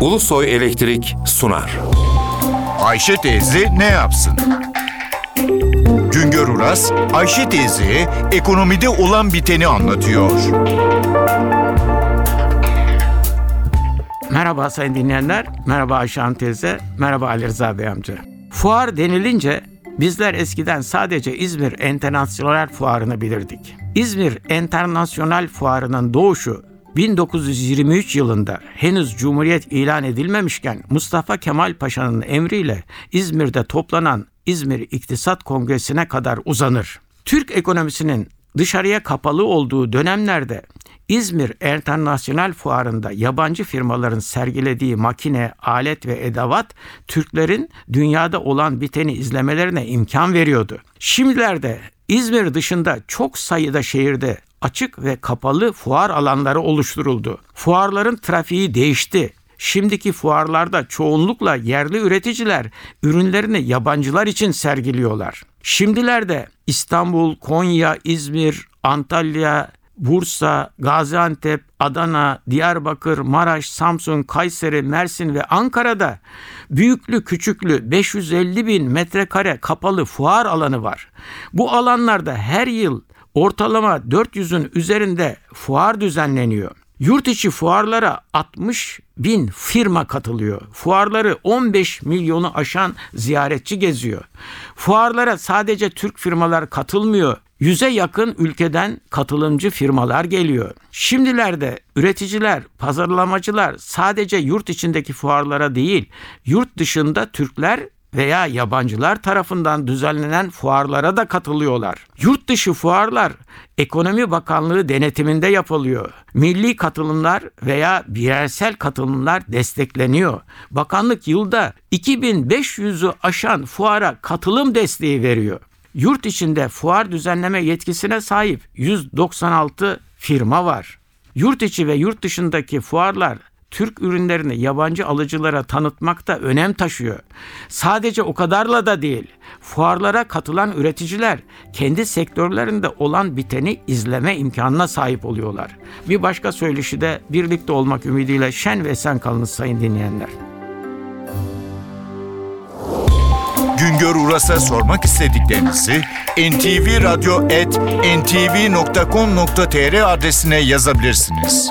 Ulusoy Elektrik sunar. Ayşe teyze ne yapsın? Güngör Uras, Ayşe teyze ekonomide olan biteni anlatıyor. Merhaba sayın dinleyenler, merhaba Ayşe Hanım teyze, merhaba Ali Rıza Bey amca. Fuar denilince bizler eskiden sadece İzmir Enternasyonel Fuarı'nı bilirdik. İzmir Enternasyonel Fuarı'nın doğuşu 1923 yılında henüz Cumhuriyet ilan edilmemişken Mustafa Kemal Paşa'nın emriyle İzmir'de toplanan İzmir İktisat Kongresi'ne kadar uzanır. Türk ekonomisinin dışarıya kapalı olduğu dönemlerde İzmir Enternasyonel Fuarı'nda yabancı firmaların sergilediği makine, alet ve edavat Türklerin dünyada olan biteni izlemelerine imkan veriyordu. Şimdilerde İzmir dışında çok sayıda şehirde açık ve kapalı fuar alanları oluşturuldu. Fuarların trafiği değişti. Şimdiki fuarlarda çoğunlukla yerli üreticiler ürünlerini yabancılar için sergiliyorlar. Şimdilerde İstanbul, Konya, İzmir, Antalya, Bursa, Gaziantep, Adana, Diyarbakır, Maraş, Samsun, Kayseri, Mersin ve Ankara'da büyüklü küçüklü 550 bin metrekare kapalı fuar alanı var. Bu alanlarda her yıl ortalama 400'ün üzerinde fuar düzenleniyor. Yurt içi fuarlara 60 bin firma katılıyor. Fuarları 15 milyonu aşan ziyaretçi geziyor. Fuarlara sadece Türk firmalar katılmıyor. Yüze yakın ülkeden katılımcı firmalar geliyor. Şimdilerde üreticiler, pazarlamacılar sadece yurt içindeki fuarlara değil, yurt dışında Türkler veya yabancılar tarafından düzenlenen fuarlara da katılıyorlar. Yurt dışı fuarlar Ekonomi Bakanlığı denetiminde yapılıyor. Milli katılımlar veya bireysel katılımlar destekleniyor. Bakanlık yılda 2500'ü aşan fuara katılım desteği veriyor. Yurt içinde fuar düzenleme yetkisine sahip 196 firma var. Yurt içi ve yurt dışındaki fuarlar Türk ürünlerini yabancı alıcılara tanıtmakta önem taşıyor. Sadece o kadarla da değil. Fuarlara katılan üreticiler kendi sektörlerinde olan biteni izleme imkanına sahip oluyorlar. Bir başka söyleşi de birlikte olmak ümidiyle şen ve esen kalınız sayın dinleyenler. Güngör Uras'a sormak istediklerinizi ntvradio.ntv.com.tr adresine yazabilirsiniz.